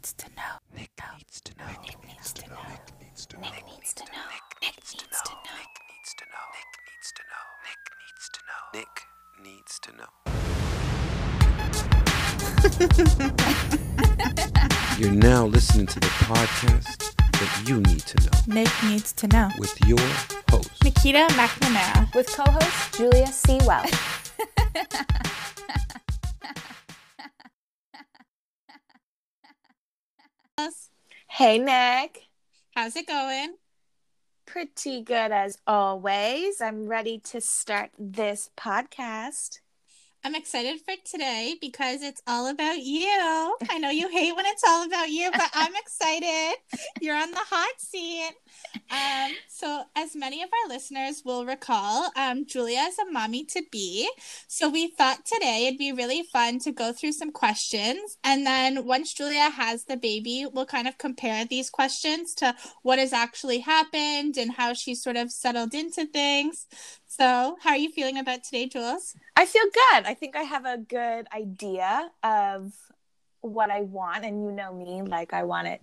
needs to know. Nick needs to know. Nick needs to know. Nick needs to know. Nick needs to know. Nick needs to know. Nick needs to know. Nick needs to know. Nick needs to know. You're now listening to the podcast that you need to know Nick needs to know. with your host, Nikita McNamara. with co-host Julia C. Wells. Hey, Nick. How's it going? Pretty good as always. I'm ready to start this podcast. I'm excited for today because it's all about you. I know you hate when it's all about you, but I'm excited. You're on the hot seat. Um, so, as many of our listeners will recall, um, Julia is a mommy to be. So, we thought today it'd be really fun to go through some questions. And then, once Julia has the baby, we'll kind of compare these questions to what has actually happened and how she sort of settled into things. So, how are you feeling about today, Jules? I feel good. I think I have a good idea of what I want. And you know me, like, I want it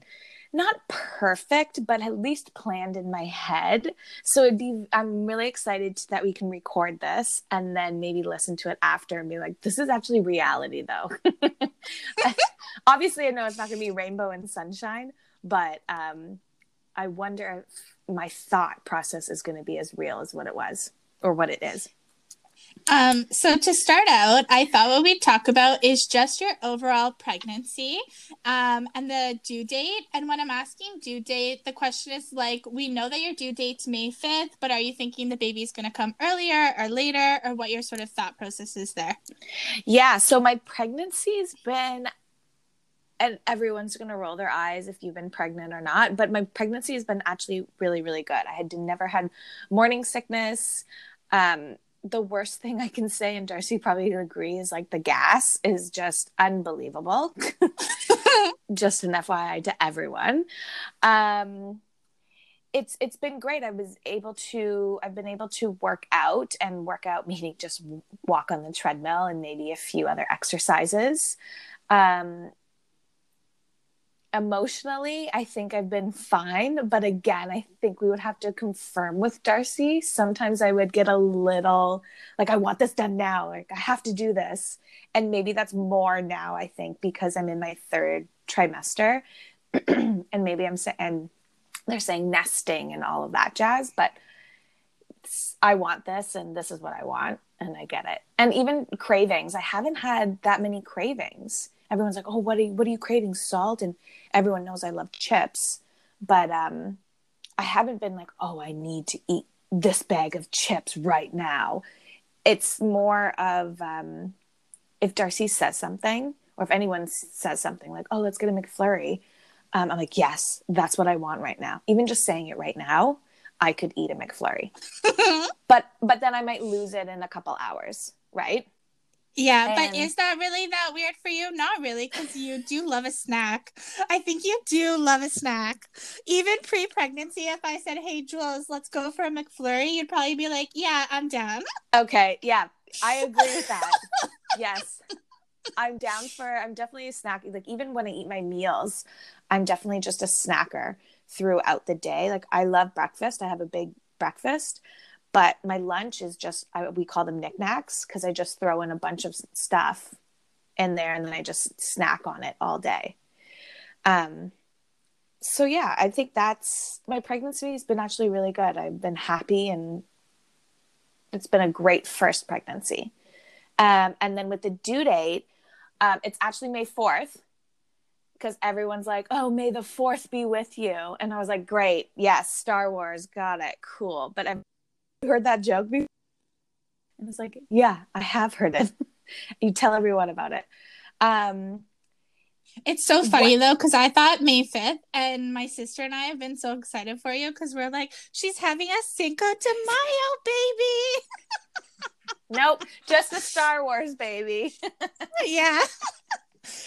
not perfect, but at least planned in my head. So it'd be, I'm really excited that we can record this and then maybe listen to it after and be like, this is actually reality, though. Obviously, I know it's not going to be rainbow and sunshine, but um, I wonder if my thought process is going to be as real as what it was or what it is. Um, so to start out, I thought what we'd talk about is just your overall pregnancy um, and the due date. And when I'm asking due date, the question is like, we know that your due date's May 5th, but are you thinking the baby's going to come earlier or later, or what your sort of thought process is there? Yeah, so my pregnancy's been and everyone's going to roll their eyes if you've been pregnant or not, but my pregnancy has been actually really really good. I had never had morning sickness. Um the worst thing I can say, and Darcy probably agree, is like the gas is just unbelievable. just an FYI to everyone. Um, it's it's been great. I was able to I've been able to work out and work out meaning just walk on the treadmill and maybe a few other exercises. Um, emotionally, I think I've been fine, but again, I think we would have to confirm with Darcy. Sometimes I would get a little like I want this done now, like I have to do this. And maybe that's more now, I think, because I'm in my third trimester and maybe I'm saying and they're saying nesting and all of that jazz, but I want this and this is what I want and I get it. And even cravings, I haven't had that many cravings. Everyone's like, "Oh, what are you, what are you craving? Salt?" And everyone knows I love chips, but um I haven't been like, "Oh, I need to eat this bag of chips right now." It's more of um if Darcy says something or if anyone says something like, "Oh, let's get a McFlurry." Um, I'm like, "Yes, that's what I want right now." Even just saying it right now, I could eat a McFlurry. but but then I might lose it in a couple hours, right? Yeah, And- but is that really that weird for you? Not really, because you do love a snack. I think you do love a snack. Even pre pregnancy, if I said, Hey, Jules, let's go for a McFlurry, you'd probably be like, Yeah, I'm down. Okay, yeah, I agree with that. yes, I'm down for. I'm definitely a snack. Like even when I eat my meals, I'm definitely just a snacker throughout the day. Like I love breakfast. I have a big breakfast, but my lunch is just I, we call them knickknacks because I just throw in a bunch of stuff in there and then I just snack on it all day. Um. So yeah, I think that's my pregnancy has been actually really good. I've been happy and it's been a great first pregnancy. Um, and then with the due date, um, it's actually May 4th because everyone's like, oh, May the 4th be with you. And I was like, great. Yes, Star Wars. Got it. Cool. But I've heard that joke before. And it's like, yeah, I have heard it. you tell everyone about it. Um, It's so funny though, because I thought May 5th, and my sister and I have been so excited for you because we're like, She's having a Cinco de Mayo baby. nope, just a Star Wars baby. yeah.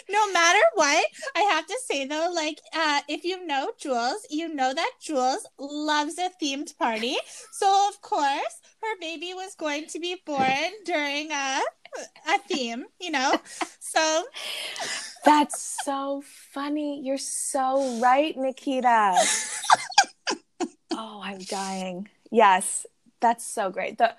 no matter what, I have to say though, like, uh, if you know Jules, you know that Jules loves a themed party. So of course, her baby was going to be born during a a theme, you know? So That's so funny. You're so right, Nikita. oh, I'm dying. Yes, that's so great. The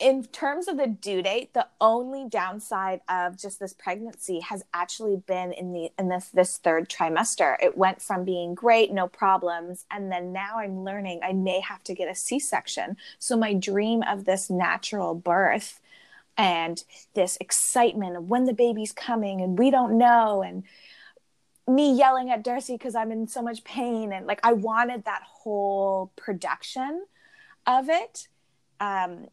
in terms of the due date, the only downside of just this pregnancy has actually been in the in this this third trimester. It went from being great, no problems, and then now I'm learning I may have to get a C-section. So my dream of this natural birth and this excitement of when the baby's coming and we don't know and me yelling at Darcy because I'm in so much pain and like I wanted that whole production of it. Um,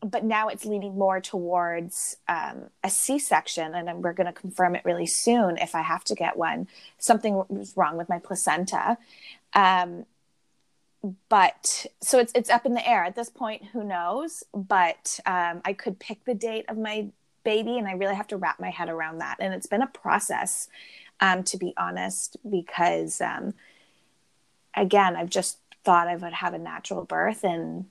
but now it's leaning more towards um, a C-section, and we're going to confirm it really soon if I have to get one. Something was wrong with my placenta, um, but so it's it's up in the air at this point. Who knows? But um, I could pick the date of my baby, and I really have to wrap my head around that. And it's been a process, um, to be honest, because um, again, I've just thought I would have a natural birth and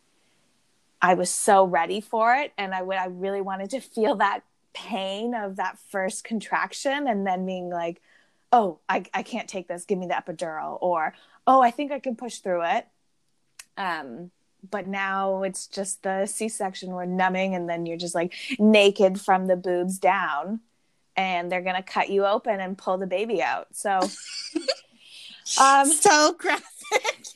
I was so ready for it and I would I really wanted to feel that pain of that first contraction and then being like, oh, I, I can't take this, give me the epidural, or oh, I think I can push through it. Um, but now it's just the C-section we're numbing and then you're just like naked from the boobs down and they're gonna cut you open and pull the baby out. So um so graphic.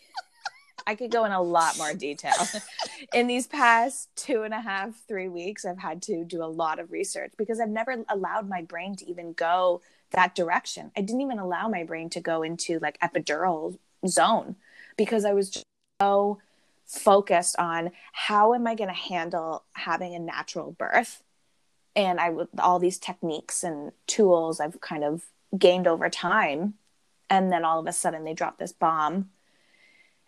I could go in a lot more detail. in these past two and a half, three weeks, I've had to do a lot of research because I've never allowed my brain to even go that direction. I didn't even allow my brain to go into like epidural zone because I was just so focused on how am I going to handle having a natural birth. And I with all these techniques and tools I've kind of gained over time. And then all of a sudden they drop this bomb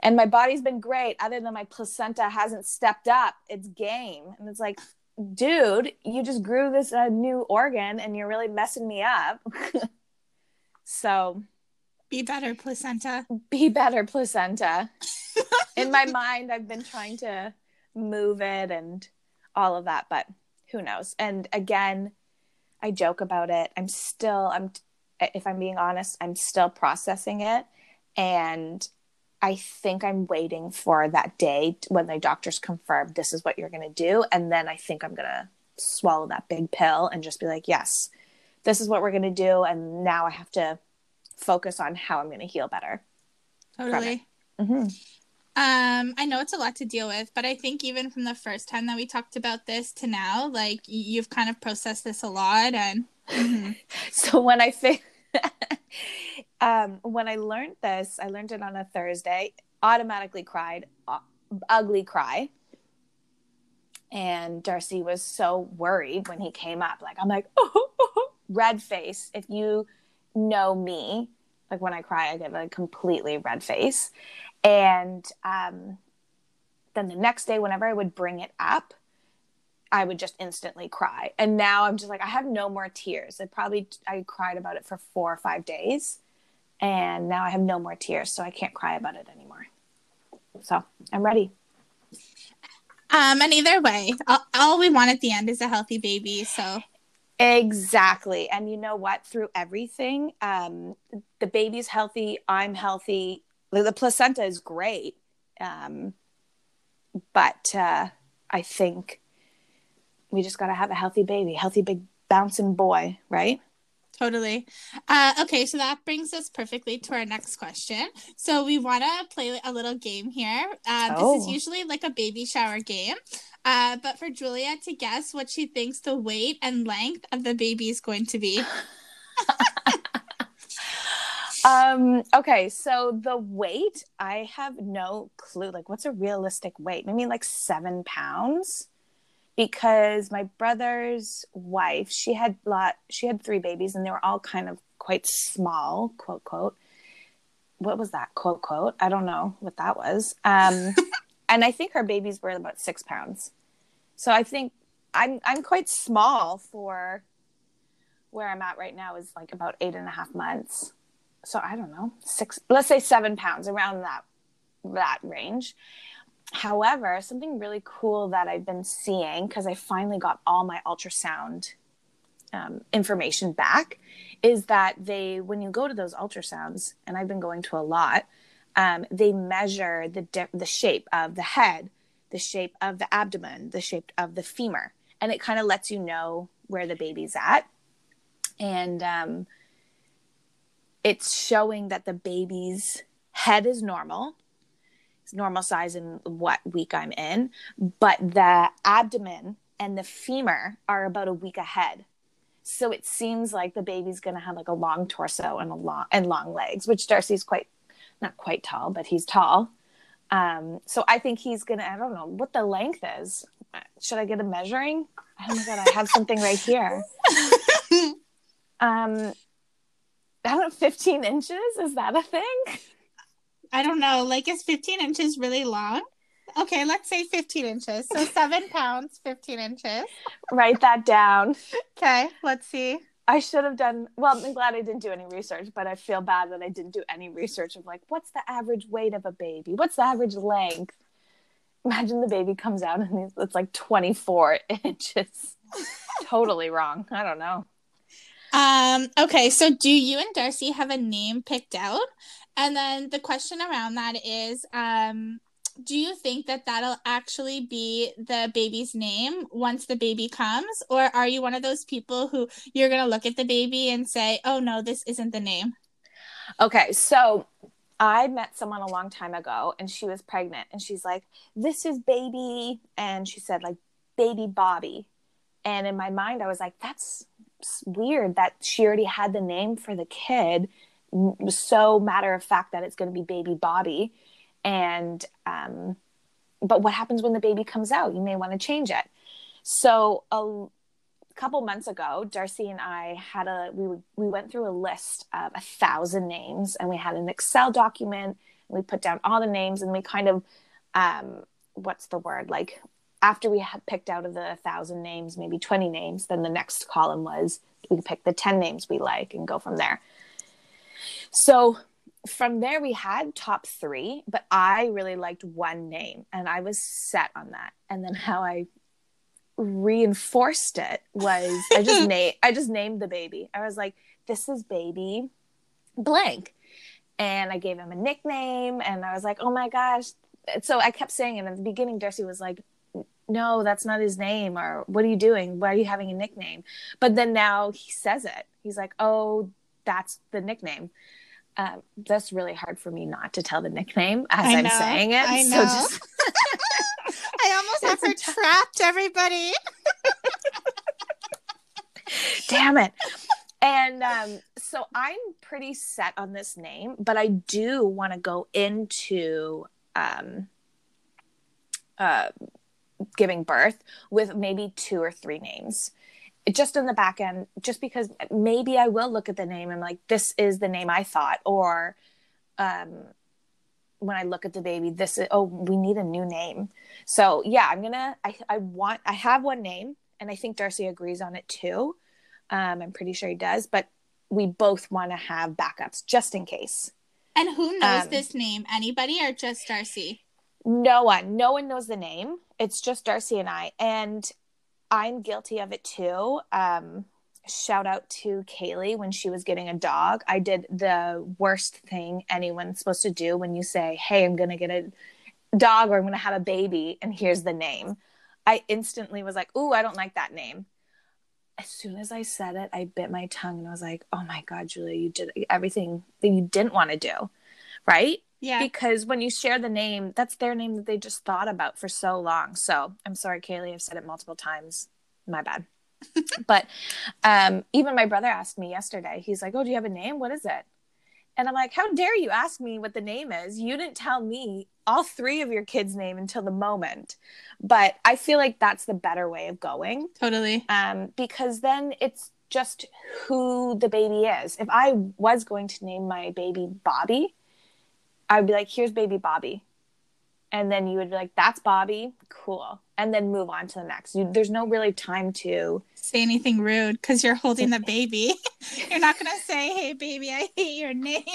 and my body's been great other than my placenta hasn't stepped up its game. And it's like dude you just grew this uh, new organ and you're really messing me up. So be better placenta. Be better placenta. In my mind i've been trying to move it and all of that but who knows? And again i joke about it. I'm still i'm if i'm being honest i'm still processing it. And I think I'm waiting for that day when the doctors confirm this is what you're going to do. And then I think I'm going to swallow that big pill and just be like, yes, this is what we're going to do. And now I have to focus on how I'm going to heal better. Totally. Mm-hmm. Um, I know it's a lot to deal with, but I think even from the first time that we talked about this to now, like you've kind of processed this a lot. And mm-hmm. so when I think, um, when I learned this, I learned it on a Thursday, automatically cried, uh, ugly cry. And Darcy was so worried when he came up. Like, I'm like, oh, red face. If you know me, like when I cry, I get a completely red face. And um, then the next day, whenever I would bring it up, I would just instantly cry. And now I'm just like, I have no more tears. I probably I cried about it for four or five days and now I have no more tears, so I can't cry about it anymore. So I'm ready. Um, and either way, all, all we want at the end is a healthy baby. So exactly, and you know what? Through everything, um, the baby's healthy. I'm healthy. The placenta is great, um, but uh, I think we just got to have a healthy baby, healthy big bouncing boy, right? Totally. Uh, okay, so that brings us perfectly to our next question. So we want to play a little game here. Uh, oh. This is oh. usually like a baby shower game. Uh, but for Julia to guess what she thinks the weight and length of the baby is going to be. um okay so the weight i have no clue like what's a realistic weight maybe like seven pounds because my brother's wife she had lot she had three babies and they were all kind of quite small quote quote. What was that? Quote quote? I don't know what that was. Um and i think her babies were about six pounds. So i think i'm i'm quite small for where i'm at right now is like about eight and a half months. So i don't know six let's say seven pounds around that that range however, something really cool that I've been seeing because I finally got all my ultrasound um, information back is that they, when you go to those ultrasounds, and I've been going to a lot, um, they measure the di- the shape of the head, the shape of the abdomen, the shape of the femur, and it kind of lets you know where the baby's at. And um, it's showing that the baby's head is normal, normal size in what week I'm in, but the abdomen and the femur are about a week ahead. So it seems like the baby's going to have like a long torso and a long and long legs, which Darcy's quite not quite tall, but he's tall. Um, so I think he's gonna. I don't know what the length is. Should I get a measuring? Oh my god, I have something right here. Um, I don't know, 15 inches. Is that a thing? I don't know. Like, is 15 inches really long? Okay, let's say 15 inches. So seven pounds, 15 inches. Write that down. Okay, let's see. I should have done well. I'm glad I didn't do any research, but I feel bad that I didn't do any research of like what's the average weight of a baby? What's the average length? Imagine the baby comes out and it's like 24 inches. totally wrong. I don't know. Um, okay, so do you and Darcy have a name picked out? And then the question around that is um do you think that that'll actually be the baby's name once the baby comes or are you one of those people who you're going to look at the baby and say oh no this isn't the name Okay, so I met someone a long time ago and she was pregnant and she's like, This is baby. And she said, like, baby Bobby. And in my mind, I was like, That's weird that she already had the name for the kid. So matter of fact that it's going to be baby Bobby. And, um, but what happens when the baby comes out? You may want to change it. So a couple months ago, Darcy and I had a we we went through a list of a thousand names, and we had an Excel document. And we put down all the names, and we kind of um, what's the word like after we had picked out of the thousand names, maybe twenty names. Then the next column was we pick the ten names we like and go from there. So from there we had top three, but I really liked one name, and I was set on that. And then how I reinforced it was I just name I just named the baby. I was like, this is baby blank. And I gave him a nickname and I was like, oh my gosh. So I kept saying it at the beginning, Darcy was like, no, that's not his name, or what are you doing? Why are you having a nickname? But then now he says it. He's like, oh, that's the nickname. Um, that's really hard for me not to tell the nickname as I I'm know, saying it. I So just i almost have her trapped everybody. Damn it. And um, so i'm pretty set on this name but i do want to go into um, uh, giving birth with maybe two or three names just in the back end just because maybe i will look at the name and like this is the name i thought or um, when i look at the baby this is oh we need a new name. So yeah i'm gonna i, I want i have one name and i think darcy agrees on it too. Um, i'm pretty sure he does but we both want to have backups just in case. And who knows Um, this name? Anybody or just darcy? No one. No one knows the name. It's just darcy and i. And i'm guilty of it too. Um, shout out to kaylee when she was getting a dog. I did the worst thing anyone's supposed to do when you say hey i'm gonna get a dog or i'm gonna have a baby and here's the name. I instantly was like ooh i don't like that name. As soon as i said it i bit my tongue and i was like oh my god julia you did everything that you didn't want to do right yeah because when you share the name, that's their name that they just thought about for so long. So I'm sorry, Kaylee, I've said it multiple times. My bad. but um, even my brother asked me yesterday, he's like, Oh, do you have a name? What is it? And I'm like, How dare you ask me what the name is? You didn't tell me all three of your kids' name until the moment. But I feel like that's the better way of going totally um, because then it's just who the baby is. If I was going to name my baby Bobby, I'd be like, here's baby Bobby. and then you would be like, "That's Bobby, cool," and then move on to the next. You, there's no really time to say anything rude because you're holding the baby. you're not gonna say, "Hey, baby, I hate your name."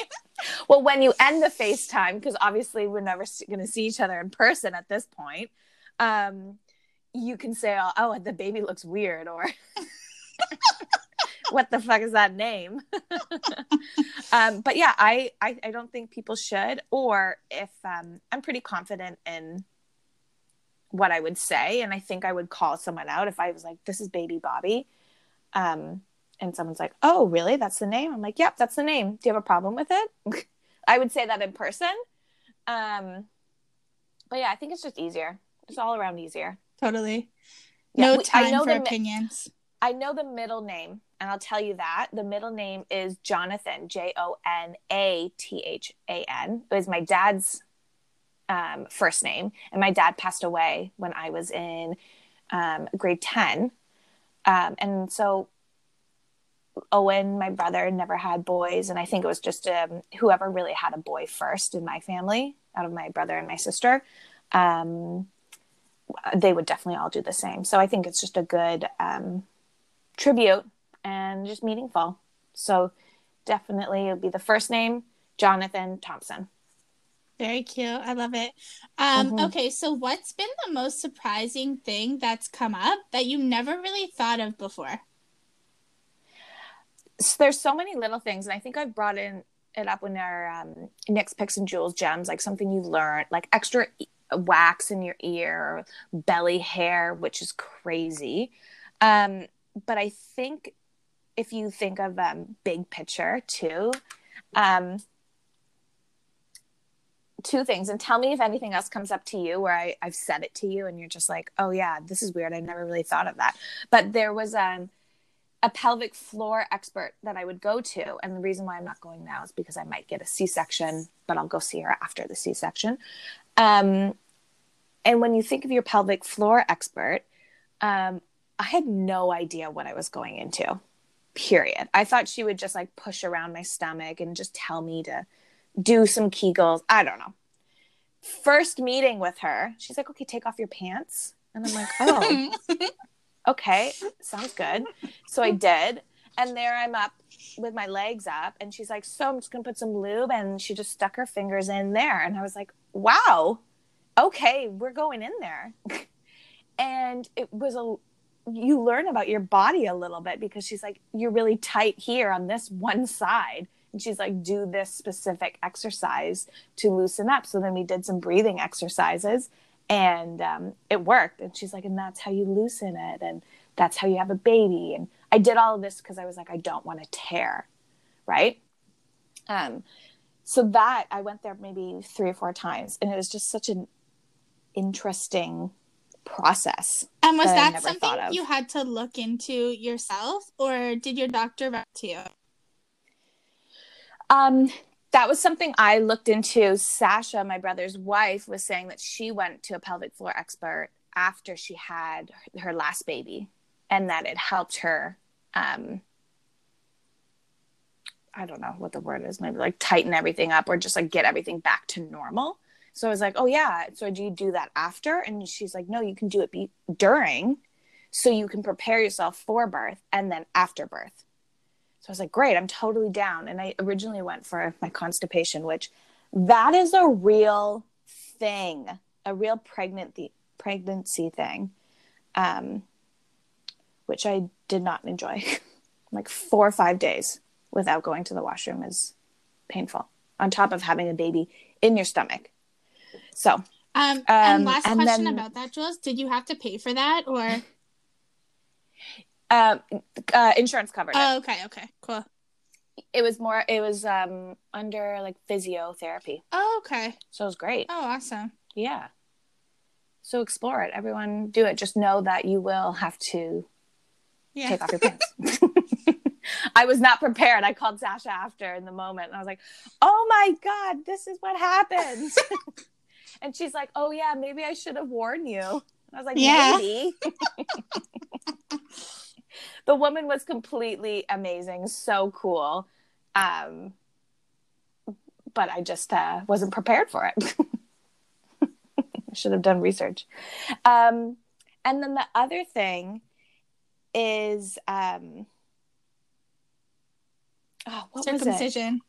Well, when you end the FaceTime, because obviously we're never going to see each other in person at this point, um, you can say, "Oh, oh the baby looks weird," or "What the fuck is that name?" Um, but yeah, I, I I don't think people should. Or if um, I'm pretty confident in what I would say, and I think I would call someone out if I was like, "This is Baby Bobby." Um, and someone's like, "Oh, really? That's the name?" I'm like, "Yep, that's the name. Do you have a problem with it?" I would say that in person. Um, but yeah, I think it's just easier. It's all around easier. Totally. Yeah, no time I know for the, opinions. I know the middle name, and I'll tell you that the middle name is Jonathan. J O N A T H A N. It was my dad's um, first name, and my dad passed away when I was in um, grade ten. Um, and so Owen, my brother, never had boys, and I think it was just um, whoever really had a boy first in my family, out of my brother and my sister, um, they would definitely all do the same. So I think it's just a good um, tribute and just meaningful. So definitely, it'll be the first name, Jonathan Thompson. Very cute. I love it. Um, mm-hmm. Okay, so what's been the most surprising thing that's come up that you never really thought of before? so there's so many little things, and I think I've brought in it up when our um, Nick's Picks and Jules gems, like something you've learned, like extra wax in your ear, belly hair, which is crazy. Um, but I think if you think of um, big picture too, um, two things, and tell me if anything else comes up to you where I, I've said it to you and you're just like, oh yeah, this is weird. I never really thought of that. But there was um a pelvic floor expert that I would go to. And the reason why I'm not going now is because I might get a C section, but I'll go see her after the C section. Um, and when you think of your pelvic floor expert, um, I had no idea what I was going into, period. I thought she would just like push around my stomach and just tell me to do some Kegels. I don't know. First meeting with her, she's like, okay, take off your pants. And I'm like, oh. okay, sounds good. So I did. And there I'm up with my legs up. And she's like, So I'm just going to put some lube. And she just stuck her fingers in there. And I was like, Wow, okay, we're going in there. and it was a, you learn about your body a little bit because she's like, You're really tight here on this one side. And she's like, Do this specific exercise to loosen up. So then we did some breathing exercises and um, it worked and she's like and that's how you loosen it and that's how you have a baby and i did all of this because i was like i don't want to tear right um, so that i went there maybe three or four times and it was just such an interesting process and was that, that something you had to look into yourself or did your doctor write to you um that was something I looked into. Sasha, my brother's wife, was saying that she went to a pelvic floor expert after she had her last baby and that it helped her um I don't know what the word is, maybe like tighten everything up or just like get everything back to normal. So I was like, "Oh yeah, so do you do that after?" And she's like, "No, you can do it be- during so you can prepare yourself for birth and then after birth." So I was like, great, I'm totally down. And I originally went for my constipation, which that is a real thing, a real pregnancy pregnancy thing, um, which I did not enjoy. like four or five days without going to the washroom is painful. On top of having a baby in your stomach. So, um, um and last and question then, about that, Jules, did you have to pay for that or? Um, uh, insurance covered. Oh, okay, okay, cool. It was more. It was um under like physiotherapy. Oh, okay. So it was great. Oh, awesome. Yeah. So explore it. Everyone do it. Just know that you will have to yeah. take off your pants. I was not prepared. I called Sasha after in the moment and I was like, oh my God, this is what happened. and she's like, oh yeah, maybe I should have warned you. And I was like, yeah. maybe the woman was completely amazing, so cool. Um, but I just uh, wasn't prepared for it. I should have done research. Um, and then the other thing is, um, oh, what was it? Circumcision.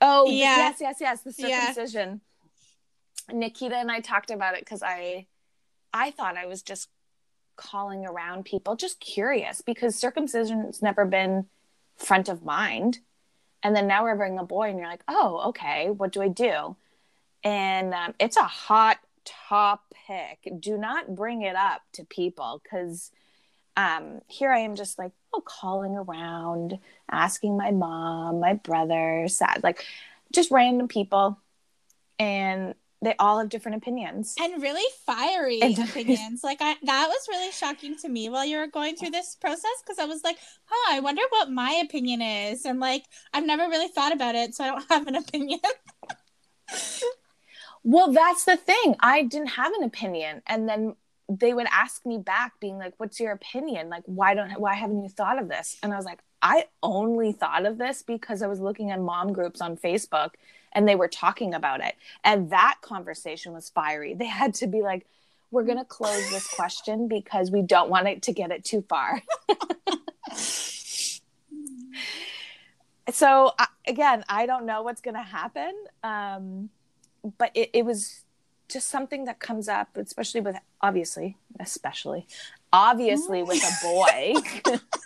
Oh, the- Yeah. yes, yes, yes. The Yeah. Nikita and I talked about it because I, I thought I was just calling around people, just curious, because circumcision's never been front of mind. And then now we're bringing a boy, and you're like, oh, okay, what do I do? And um, it's a hot topic. Do not bring it up to people because um, here I am just like, oh, calling around, asking my mom, my brother, Sasha, like just random people. And they all have different opinions. and really fiery And- opinions. Like I, that was really shocking to me while you were going through this process because I was like, "Huh, I wonder what my opinion is." And like, I've never really thought about it, so I don't have an opinion. Well, that's the thing. I didn't have an opinion. And then they would ask me back, being like, What's your opinion? Like, why don't why haven't you thought of this? And I was like, I only thought of this because I was looking at mom groups on Facebook and they were talking about it. And that conversation was fiery. They had to be like, We're gonna close this question because we don't want it to get it too far. so again, I don't know what's gonna happen. Um, but it, it was just something that comes up, especially with obviously, especially, obviously with a boy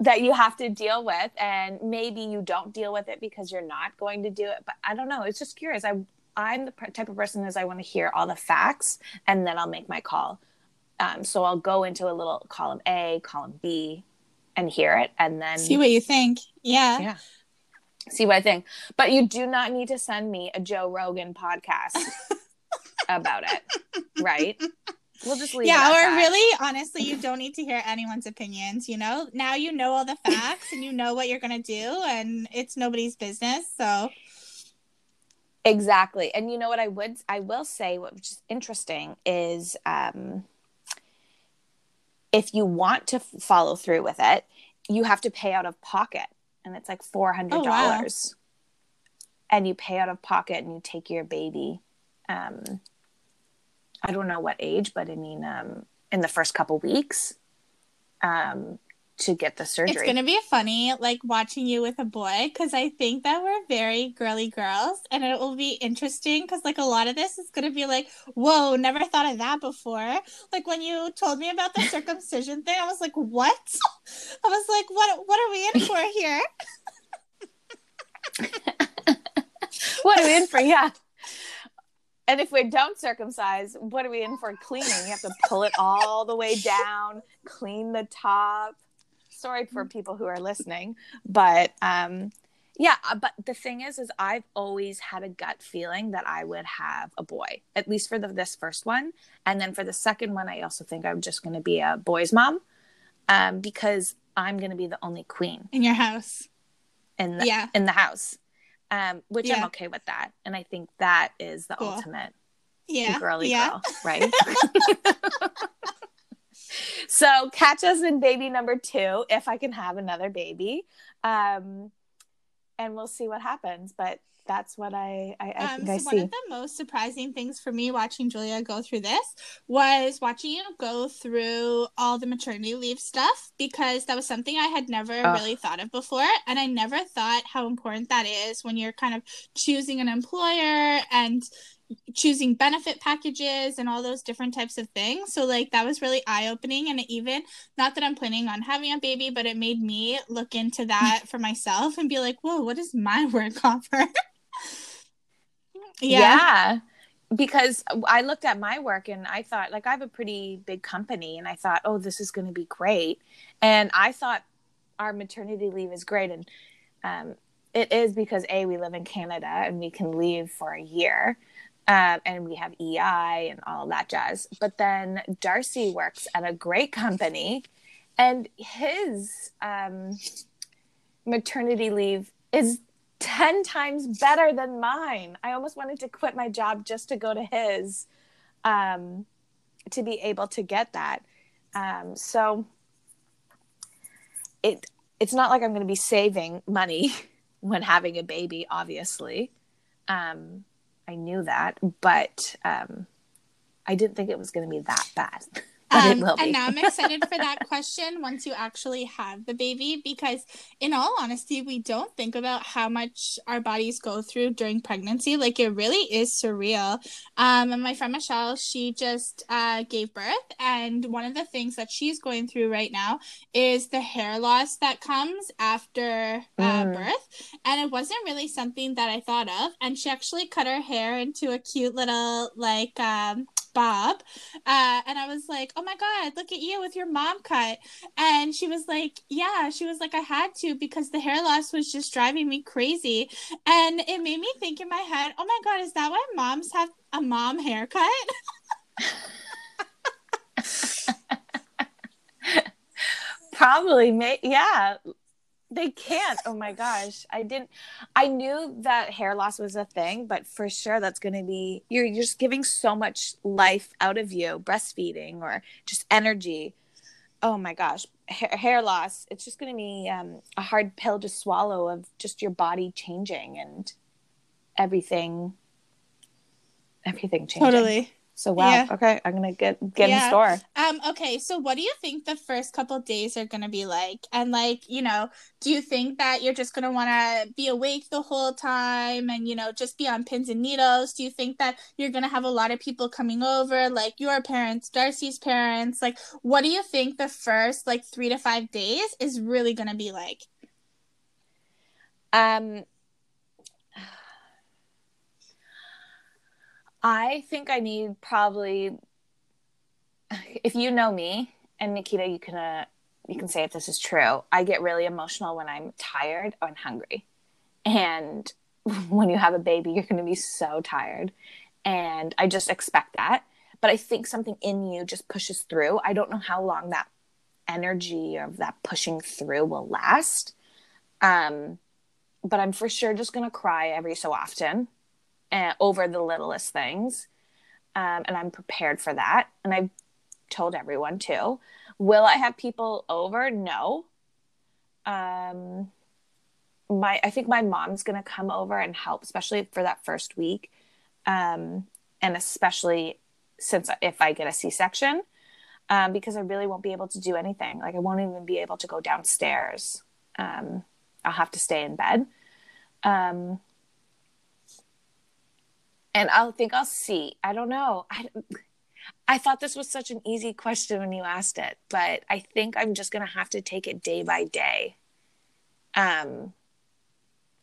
that you have to deal with, and maybe you don't deal with it because you're not going to do it. But I don't know. It's just curious. I I'm the type of person is I want to hear all the facts and then I'll make my call. Um, so I'll go into a little column A, column B, and hear it, and then See what you think. Yeah. yeah. See what I think. But you do not need to send me a Joe Rogan podcast about it. Right? We'll just leave it Yeah, or really, honestly, you don't need to hear anyone's opinions. You know, now you know all the facts and you know what you're gonna do, and it's nobody's business. So Exactly. And you know what I would I will say what which is interesting is um if you want to f- follow through with it, you have to pay out of pocket and it's like $400. Oh, wow. And you pay out of pocket and you take your baby um I don't know what age, but I mean um in the first couple weeks um to get the surgery. it's gonna be funny, like watching you with a boy, because I think that we're very girly girls, and it will be interesting because like a lot of this is gonna be like, whoa, never thought of that before. Like when you told me about the circumcision thing, I was like, what? I was like, what? What are we in for here? what are we in for? Yeah. And if we don't circumcise, what are we in for cleaning? You have to pull it all the way down, clean the top. Sorry for people who are listening, but um, yeah. uh, But the thing is, is I've always had a gut feeling that I would have a boy, at least for the, this first one, and then for the second one, I also think I'm just going to be a boy's mom, um, because I'm going to be the only queen In your house. in the Yeah. in the house, um, which I'm okay with that, and I think that is the Cool. ultimate Yeah. girly yeah. girl, right? so catch us in baby number two if I can have another baby, um, and we'll see what happens. But that's what I I, I Um, think so I one see. of the most surprising things for me watching Julia go through this was watching you go through all the maternity leave stuff because that was something I had never Ugh. really thought of before. And I never thought how important that is when you're kind of choosing an employer and choosing benefit packages and all those different types of things. So like that was really eye opening and even not that I'm planning on having a baby, but it made me look into that for myself and be like, whoa, what does my work offer? yeah. Because I looked at my work and I thought, like, I have a pretty big company, and I thought, oh, this is going to be great. And I thought our maternity leave is great. And um, it is because, A, we live in Canada and we can leave for a year. Um, and we have EI and all that jazz. But then Darcy works at a great company, and his um, maternity leave is 10 times better than mine. I almost wanted to quit my job just to go to his um, to be able to get that. Um, so it it's not like I'm going to be saving money when having a baby, obviously. Um, I knew that, but um, I didn't think it was going to be that bad. Um, and now I'm excited for that question once you actually have the baby because, in all honesty, we don't think about how much our bodies go through during pregnancy. Like it really is surreal. Um, and my friend Michelle, she just uh, gave birth, and one of the things that she's going through right now is the hair loss that comes after uh, Mm. birth. And it wasn't really something that I thought of. And she actually cut her hair into a cute little like um, bob uh, and I was like, "Oh my god, look at you with your mom cut." And she was like, "Yeah." She was like, "I had to because the hair loss was just driving me crazy." And it made me think in my head, "Oh my god, is that why moms have a mom haircut?" Probably, may- yeah. They can't. Oh my gosh. I didn't I knew that hair loss was a thing, but for sure that's going to be you're you're just giving so much life out of you breastfeeding or just energy. Oh my gosh. Hair, hair loss, it's just going to be um, a hard pill to swallow of just your body changing and everything everything changing. So wow. Yeah. Okay, I'm going to get get in Yeah. store. Um, okay, so what do you think the first couple days are gonna be like? And like, you know, do you think that you're just gonna wanna be awake the whole time and you know, just be on pins and needles? Do you think that you're gonna have a lot of people coming over, like your parents, Darcy's parents? Like, what do you think the first like three to five days is really gonna be like? Um, I think I need probably, if you know me, and Nikita, you can uh, you can say if this is true. I get really emotional when I'm tired and hungry, and when you have a baby, you're going to be so tired, and I just expect that. But I think something in you just pushes through. I don't know how long that energy of that pushing through will last. Um, but I'm for sure just going to cry every so often uh, over the littlest things. Um, and I'm prepared for that. And I've told everyone too. Will I have people over? No. Um, my I think my mom's going to come over and help, especially for that first week, um, and especially since if I get a C-section, um, because I really won't be able to do anything. Like I won't even be able to go downstairs. Um, I'll have to stay in bed. Um, and I'll think I'll see. I don't know. I, I thought this was such an easy question when you asked it, but I think I'm just gonna have to take it day by day. Um,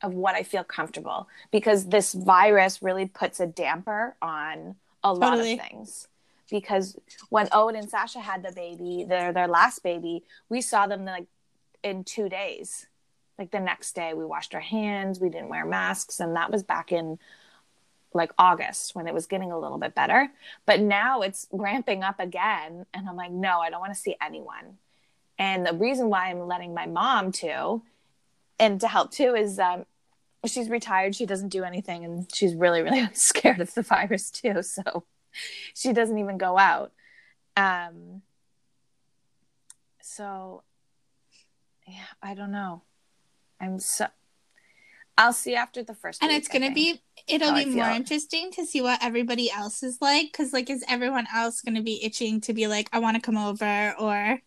of what I feel comfortable because this virus really puts a damper on a lot Totally. of things. Because when Owen and Sasha had the baby, their their last baby, we saw them like in two days. Like the next day, we washed our hands, we didn't wear masks, and that was back in like August when it was getting a little bit better. But now it's ramping up again, and I'm like, no, I don't want to see anyone. And the reason why I'm letting my mom too, and to help too, is um, she's retired. She doesn't do anything, and she's really, really scared of the virus too. So she doesn't even go out. Um, so yeah, I don't know. I'm so. I'll see after the first. And week, it's gonna be it'll be more interesting to see what everybody else is like because like is everyone else gonna be itching to be like I want to come over or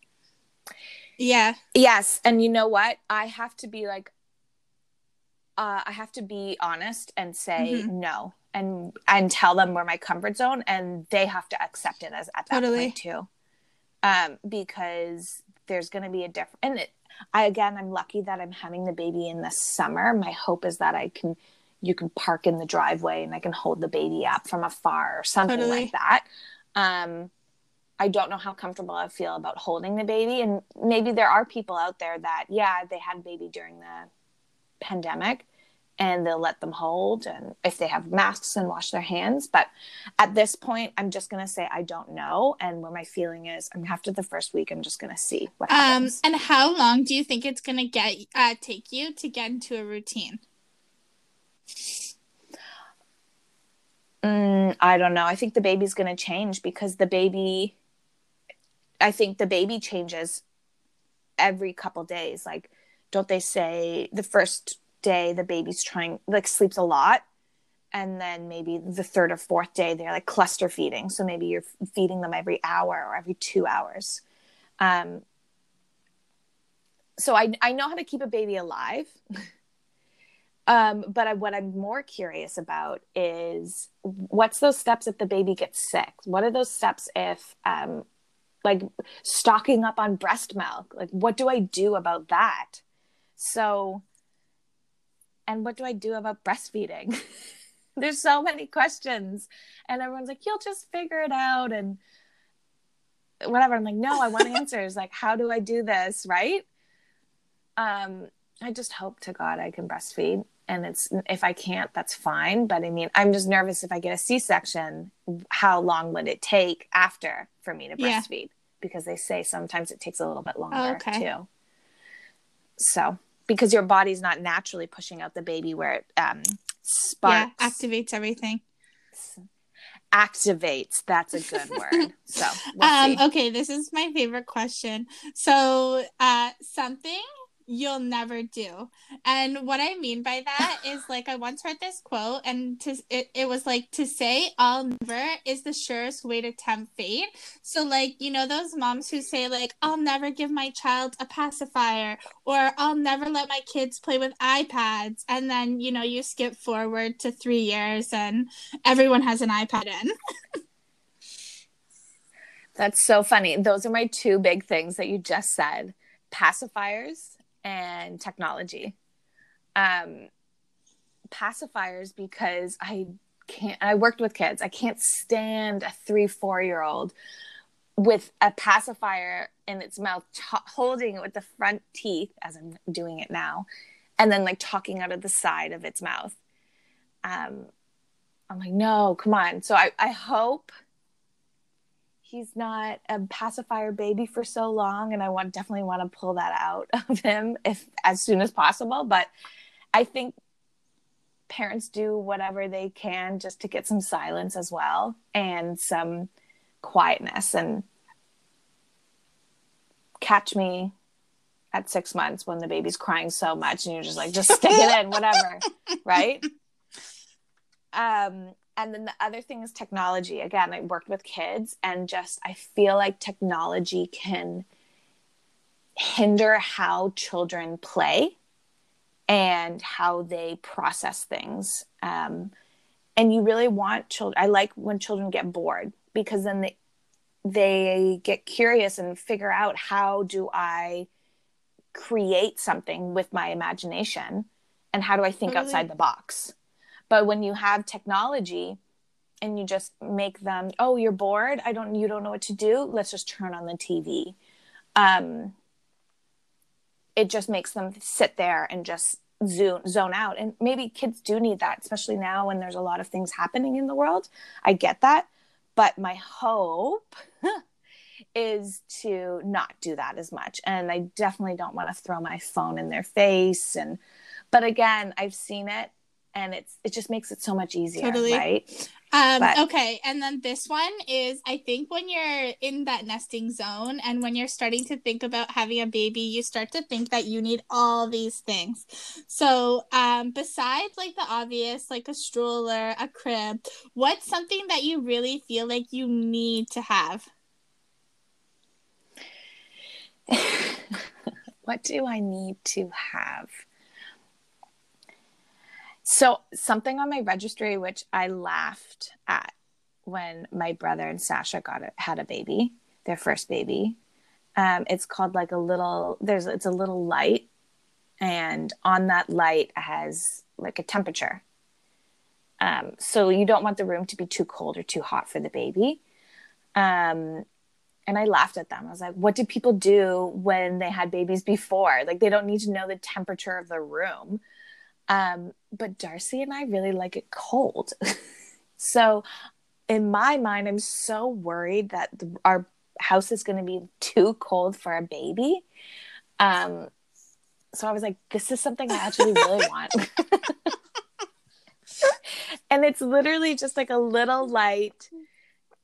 yeah Yes, and you know what? I have to be like uh, I have to be honest and say Mhm. no and and tell them where my comfort zone and they have to accept it as at that Totally. point too. Um because there's going to be a different and it, I again I'm lucky that I'm having the baby in the summer. My hope is that I can you can park in the driveway and I can hold the baby up from afar or something Totally. like that. Um I don't know how comfortable I feel about holding the baby. And maybe there are people out there that, yeah, they had a baby during the pandemic and they'll let them hold and if they have masks and wash their hands. But at this point, I'm just going to say I don't know. And where my feeling is, I'm after the first week, I'm just going to see what um happens. and how long do you think it's gonna get uh take you to get into a routine Mm, I don't know. I think the baby's going to change because the baby, I think the baby changes every couple days. Like, don't they say the first day the baby's trying, like, sleeps a lot and then maybe the third or fourth day they're like cluster feeding. So maybe you're feeding them every hour or every two hours. Um, so I, I know how to keep a baby alive. Um, but I, what i'm more curious about is what's those steps if the baby gets sick? What are those steps if um, like stocking up on breast milk? Like what do i do about that? So and what do i do about breastfeeding? There's so many questions. And everyone's like you'll just figure it out and whatever. I'm like no i want answers. Like how do i do this? Right? Um i just hope to god i can breastfeed and it's if i can't that's fine. But i mean i'm just nervous if i get a c-section how long would it take after for me to breastfeed? Yeah. because they say sometimes it takes a little bit longer oh, okay. too. So because your body's not naturally pushing out the baby where it um sparks. yeah, activates everything. Activates that's a good word. So we'll um okay this is my favorite question. So uh something you'll never do. And what I mean by that is like I once heard this quote and to it, it was like to say I'll never is the surest way to tempt fate. So like, you know, those moms who say like I'll never give my child a pacifier or I'll never let my kids play with iPads and then, you know, you skip forward to 3 years and everyone has an iPad in. That's so funny. Those are my two big things that you just said. Pacifiers and technology. Um, pacifiers because I can't, I worked with kids. I can't stand a three, four year old with a pacifier in its mouth, t- holding it with the front teeth as I'm doing it now, and then like talking out of the side of its mouth. Um, I'm like, no, come on. So I, I hope he's not a pacifier baby for so long and i want definitely want to pull that out of him if as soon as possible but i think parents do whatever they can just to get some silence as well and some quietness and catch me at six months when the baby's crying so much and you're just like just stick it in whatever right? Um and then the other thing is technology. Again i worked with kids and just i feel like technology can hinder how children play and how they process things. Um, and you really want children i like when children get bored because then they they get curious and figure out how do i create something with my imagination and how do i think totally. outside the box but when you have technology and you just make them, oh, you're bored. I don't, you don't know what to do. Let's just turn on the TV. Um, it just makes them sit there and just zone zone out. And maybe kids do need that, especially now when there's a lot of things happening in the world. I get that, but my hope. is to not do that as much and i definitely don't want to throw my phone in their face and but again i've seen it and it's it just makes it so much easier totally. right? Um but, okay and then this one is i think when you're in that nesting zone and when you're starting to think about having a baby you start to think that you need all these things. So um besides like the obvious like a stroller a crib what's something that you really feel like you need to have? What do i need to have so, something on my registry, which I laughed at when my brother and Sasha got it, had a baby, their first baby. Um, it's called like a little. There's it's a little light, and on that light has like a temperature. Um, so you don't want the room to be too cold or too hot for the baby. Um, and I laughed at them. I was like, "What did people do when they had babies before? Like they don't need to know the temperature of the room." Um, but Darcy and I really like it cold. so in my mind, I'm so worried that the, our house is going to be too cold for a baby. Um, so I was like, this is something I actually really want. and it's literally just like a little light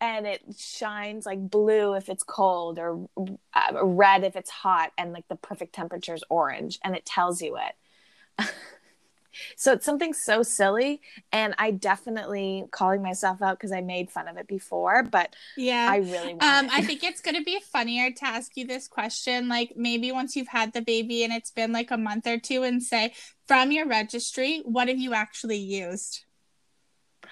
and it shines like blue if it's cold or uh, red if it's hot and like the perfect temperature is orange and it tells you it So it's something so silly. And I definitely calling myself out because I made fun of it before, but Yeah. I really want Um. I think it's gonna be funnier to ask you this question, like maybe once you've had the baby and it's been like a month or two, and say from your registry, what have you actually used?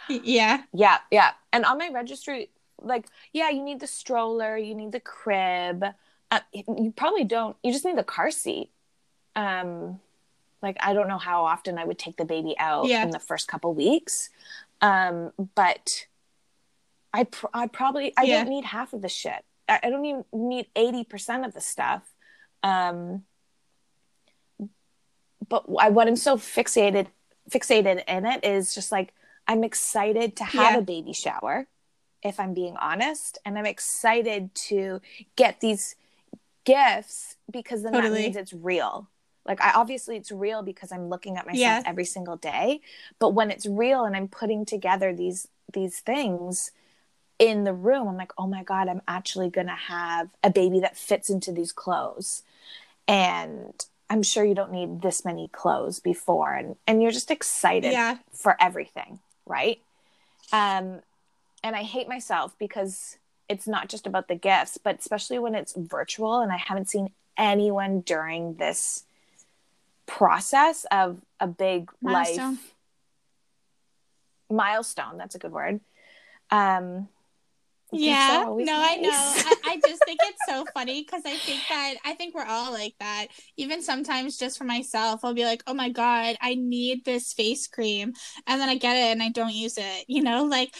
Yeah, Yeah, yeah. And on my registry, like, yeah, you need the stroller, you need the crib. Uh, you probably don't. You just need the car seat. Um, like I don't know how often I would take the baby out Yeah. in the first couple weeks, um, but I pr- I probably I Yeah. don't need half of the shit. I, I don't even need eighty percent of the stuff. Um, but I, what I'm so fixated fixated in it is just like I'm excited to have Yeah. a baby shower, if I'm being honest, and I'm excited to get these gifts because then Totally. that means it's real. Like I obviously it's real because I'm looking at myself Yeah. every single day, but when it's real and I'm putting together these these things in the room, I'm like, "Oh my god, I'm actually going to have a baby that fits into these clothes." And I'm sure you don't need this many clothes before and and you're just excited yeah, for everything, right? Um, and I hate myself because it's not just about the gifts, but especially when it's virtual and I haven't seen anyone during this process of a big Milestone. life milestone. That's a good word. Um, yeah. No, I know. I, I just think it's so funny because I think that I think we're all like that. Even sometimes, just for myself, I'll be like, "Oh my god, I need this face cream," and then I get it and I don't use it. You know, like,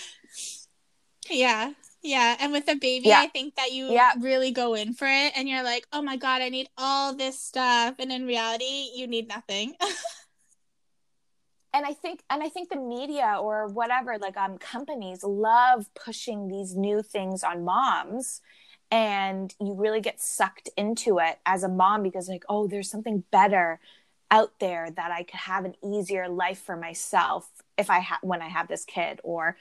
yeah. Yeah, and with a baby, Yeah. I think that you Yeah. really go in for it and you're like, "Oh my god, I need all this stuff." And in reality, you need nothing. and I think and I think the media or whatever like um companies love pushing these new things on moms and you really get sucked into it as a mom because like oh there's something better out there that I could have an easier life for myself if I have when I have this kid or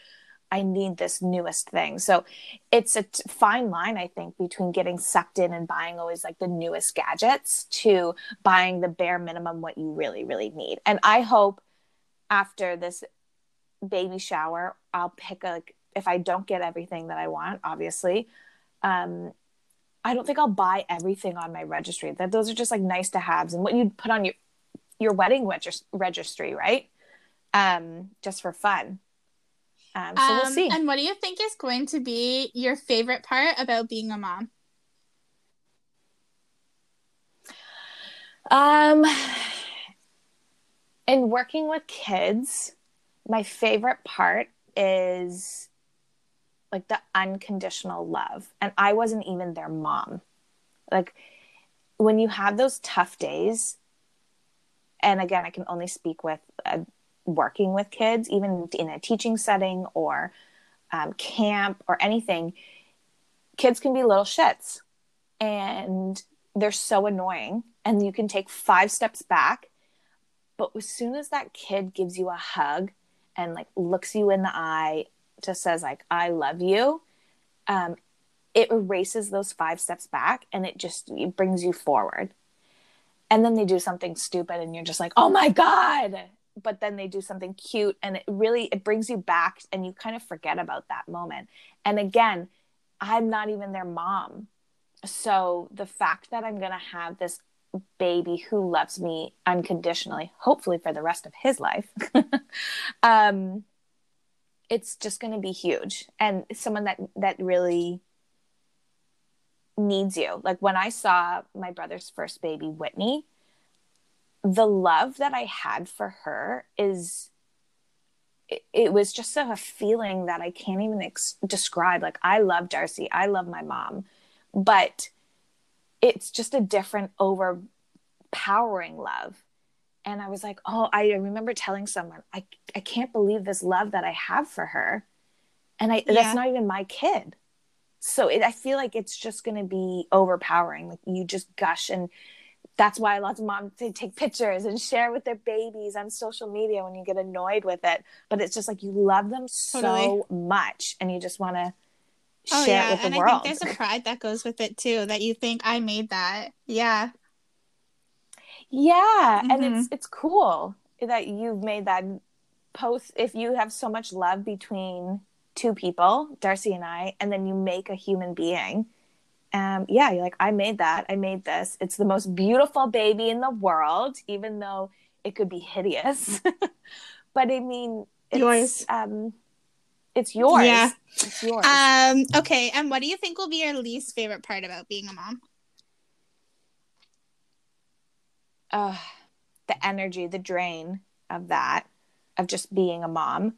I need this newest thing. So it's a t- fine line, I think, between getting sucked in and buying always like the newest gadgets to buying the bare minimum what you really, really need. And I hope after this baby shower, I'll pick a, like, if I don't get everything that I want, obviously, um, I don't think I'll buy everything on my registry. That those are just like nice to haves and what you'd put on your your wedding regis- registry, right? Um, just for fun. Um, so we'll Um, see. And what do you think is going to be your favorite part about being a mom? Um, in working with kids, my favorite part is like the unconditional love. And I wasn't even their mom. Like when you have those tough days, and again, I can only speak with uh, working with kids, even in a teaching setting or um, camp or anything, kids can be little shits and they're so annoying. And you can take five steps back. But as soon as that kid gives you a hug and like looks you in the eye, just says like, I love you, um, it erases those five steps back and it just it brings you forward. And then they do something stupid and you're just like, oh my God. But then they do something cute and it really it brings you back and you kind of forget about that moment. And again, I'm not even their mom. So the fact that I'm gonna have this baby who loves me unconditionally, hopefully for the rest of his life, um, it's just going to be huge and someone that that really needs you. Like when I saw my brother's first baby, Whitney, the love that I had for her is. It, it was just a feeling that I can't even ex- describe. Like, I love Darcy. I love my mom. But it's just a different overpowering love and i was like oh i remember telling someone i, I can't believe this love that i have for her and i Yeah. that's not even my kid so it, i feel like it's just going to be overpowering like you just gush and that's why lots of moms they take pictures and share with their babies on social media when you get annoyed with it but it's just like you love them so much and you just want to Oh share yeah, it with the and I think there's a pride that goes with it too. That you think I made that. Yeah, Yeah, and Mhm. it's it's cool. that you've made that post if you have so much love between two people, Darcy and I, and then you make a human being. Um, yeah, you're like, I made that. I made this. It's the most beautiful baby in the world, even though it could be hideous. but I mean, it's, Yours. Um, it's yours. Yeah. It's yours. Um, okay, and what do you think will be your least favorite part about being a mom? uh, the energy, the drain of that, of just being a mom.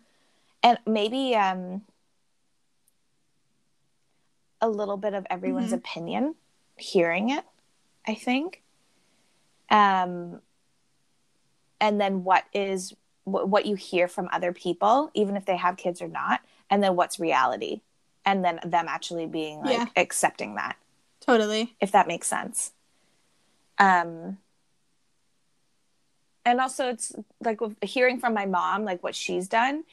And maybe um, a little bit of everyone's Mhm. opinion, hearing it, I think. Um, and then what is wh- what you hear from other people, even if they have kids or not, and then what's reality, and then them actually being like Yeah. accepting that Totally. if that makes sense. Um, and also, it's like with hearing from my mom, like what she's done.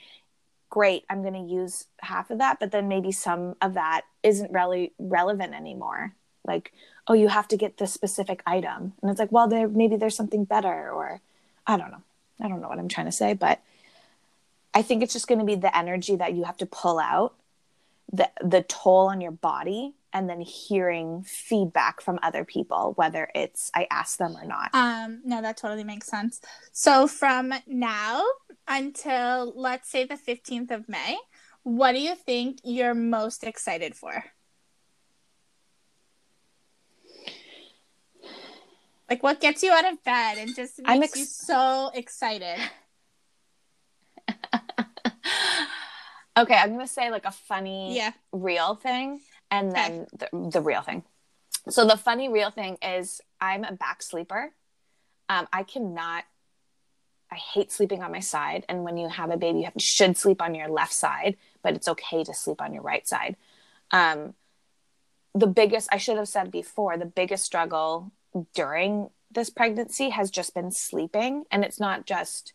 Great, I'm going to use half of that, but then maybe some of that isn't really relevant anymore. Like, oh, you have to get this specific item, and it's like, well, there maybe there's something better, or I don't know. I don't know what I'm trying to say, but I think it's just going to be the energy that you have to pull out, the the toll on your body, and then hearing feedback from other people, whether it's I ask them or not. Um, no, that totally makes sense. So from now until let's say the 15th of May, what do you think you're most excited for? Like what gets you out of bed and just makes I'm you so excited? okay, I'm gonna say like a funny Yeah. real thing and then the, the real thing. So the funny real thing is I'm a back sleeper. Um, I cannot. I hate sleeping on my side, and when you have a baby, you have, should sleep on your left side, but it's okay to sleep on your right side. Um, the biggest, I should have said before, the biggest struggle during this pregnancy has just been sleeping, and it's not just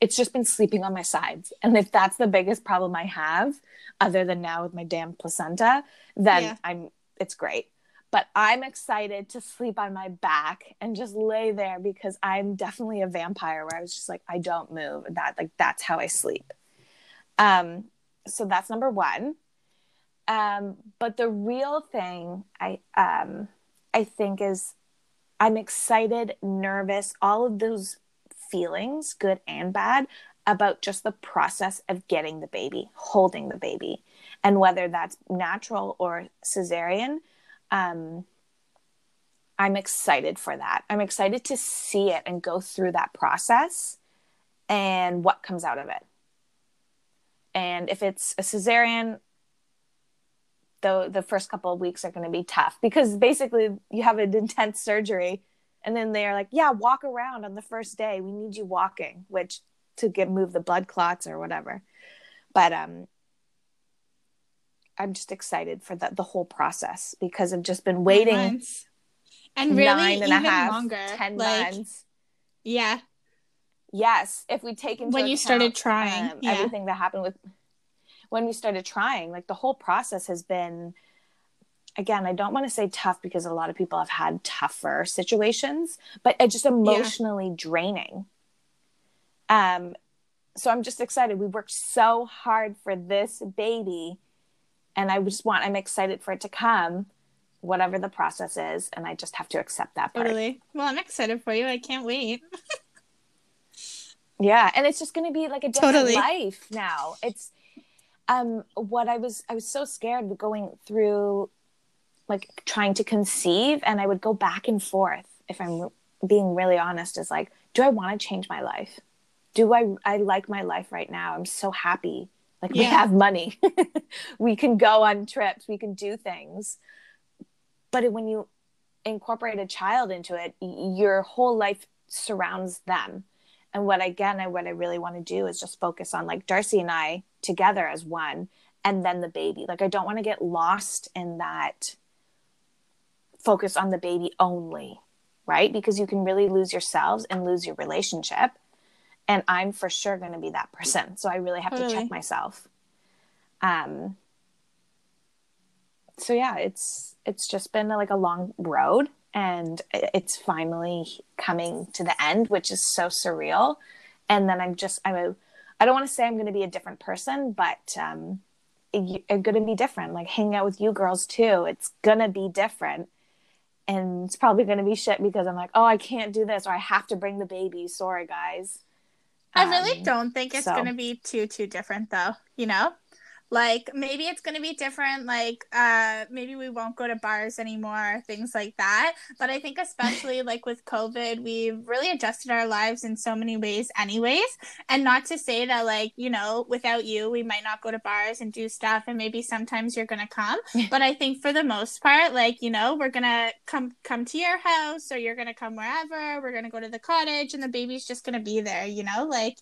it's just been sleeping on my sides. And if that's the biggest problem I have, other than now with my damn placenta, then Yeah. I'm it's great. But I'm excited to sleep on my back and just lay there because I'm definitely a vampire where I was just like, I don't move. That like that's how I sleep. Um, so that's number one. Um, but the real thing I um I think is I'm excited, nervous, all of those feelings, good and bad, about just the process of getting the baby, holding the baby. And whether that's natural or cesarean, um, I'm excited for that. I'm excited to see it and go through that process and what comes out of it. And if it's a cesarean, the the first couple of weeks are going to be tough because basically you have an intense surgery and then they're like yeah walk around on the first day we need you walking which to get move the blood clots or whatever but um i'm just excited for the, the whole process because i've just been waiting Months. And really nine and a even half, longer. ten like, months Yeah. yes if we take into When you started trying, um, yeah. everything that happened with when we started trying like the whole process has been again i don't want to say tough because a lot of people have had tougher situations but it's just emotionally draining um so i'm just excited we worked so hard for this baby and i just want i'm excited for it to come whatever the process is and i just have to accept that part Totally. Well, I'm excited for you. I can't wait. Yeah, and it's just going to be like a different Totally. life now. It's um what I was I was so scared going through like trying to conceive and I would go back and forth if I'm being really honest is like do I want to change my life? Do I I like my life right now? I'm so happy. Like we have money. we can go on trips, we can do things. But when you incorporate a child into it, your whole life surrounds them. And what again i what i really want to do is just focus on like darcy and i together as one and then the baby. Like i don't want to get lost in that focus on the baby only right? Because you can really lose yourselves and lose your relationship and i'm for sure going to be that person so i really have to check myself um so yeah it's it's just been like a long road and it's finally coming to the end which is so surreal and then I'm just I'm a I don't want to say I'm going to be a different person, but um, I'm going to be different. Like hanging out with you girls too, it's going to be different. And it's probably going to be shit because I'm like, oh, I can't do this, or I have to bring the baby. Sorry, guys. I really Um, don't think it's so- going to be too too different though, you know? Like maybe it's going to be different like uh maybe we won't go to bars anymore, things like that. But I think especially like with COVID, we've really adjusted our lives in so many ways anyways. And not to say that like, you know, without you, we might not go to bars and do stuff and maybe sometimes you're going to come, but I think for the most part like, you know, we're going to come come to your house or you're going to come wherever. We're going to go to the cottage and the baby's just going to be there, you know? Like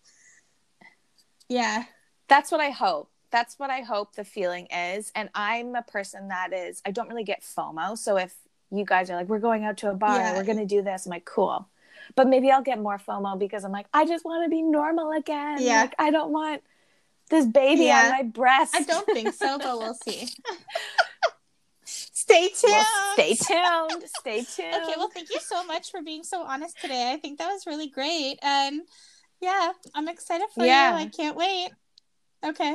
yeah. that's what I hope. That's what I hope the feeling is. And I'm a person that is, I don't really get FOMO. So if you guys are like, we're going out to a bar, Yeah. we're going to do this, I'm like, cool. But maybe I'll get more FOMO because I'm like, I just want to be normal again. Yeah. Like, I don't want this baby Yeah. on my breast. I don't think so, but we'll see. Stay tuned. Well, stay tuned. Stay tuned. Okay, well, thank you so much for being so honest today. I think that was really great. And yeah, I'm excited for Yeah. you. I can't wait. Okay.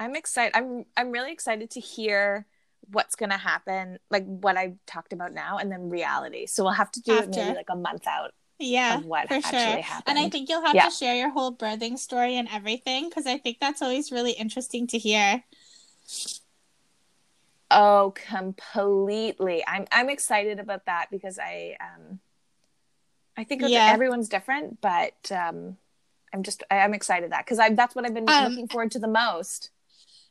I'm excited. I'm I'm really excited to hear what's going to happen, like what I talked about now, and then reality. So we'll have to do it maybe like a month out Yeah, of what for actually sure. happened. And I think you'll have Yeah. to share your whole birthing story and everything because I think that's always really interesting to hear. Oh, completely. I'm I'm excited about that because I um I think Yeah. everyone's different, but um I'm just I'm excited that because I that's what I've been Um, looking forward to the most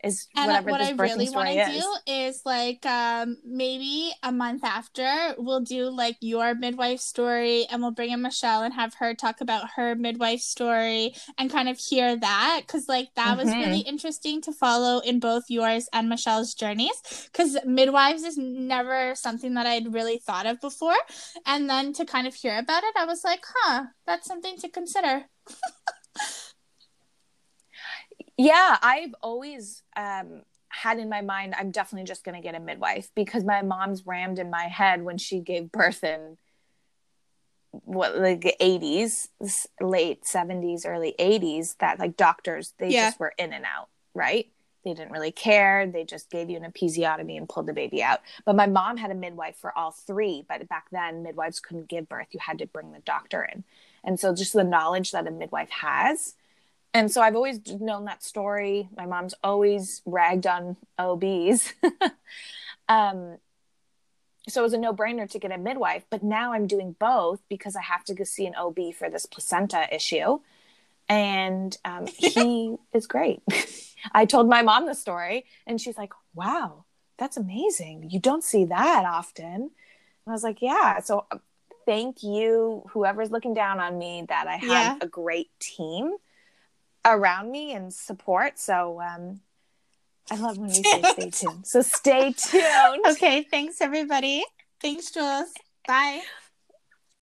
is And whatever what this I really want to do is like um maybe a month after we'll do like your midwife story and we'll bring in Michelle and have her talk about her midwife story and kind of hear that cuz like that was Mhm. really interesting to follow in both yours and Michelle's journeys cuz midwives is never something that I'd really thought of before and then to kind of hear about it I was like, "Huh, that's something to consider." Yeah, I've always um, had in my mind, I'm definitely just going to get a midwife because my mom's rammed in my head when she gave birth in what like the 80s, late 70s, early 80s, that like doctors, they Yeah. just were in and out, right? They didn't really care. They just gave you an episiotomy and pulled the baby out. But my mom had a midwife for all three. But back then, midwives couldn't give birth. You had to bring the doctor in. And so, just the knowledge that a midwife has and so I've always known that story. My mom's always ragged on OBs. um, so it was a no brainer to get a midwife. But now I'm doing both because I have to go see an OB for this placenta issue. And um, he is great. I told my mom the story, and she's like, wow, that's amazing. You don't see that often. And I was like, yeah. So uh, thank you, whoever's looking down on me, that I have Yeah. a great team around me and support. So um, I love when you say stay tuned. So stay tuned. Okay, thanks everybody. Thanks Jules. Bye.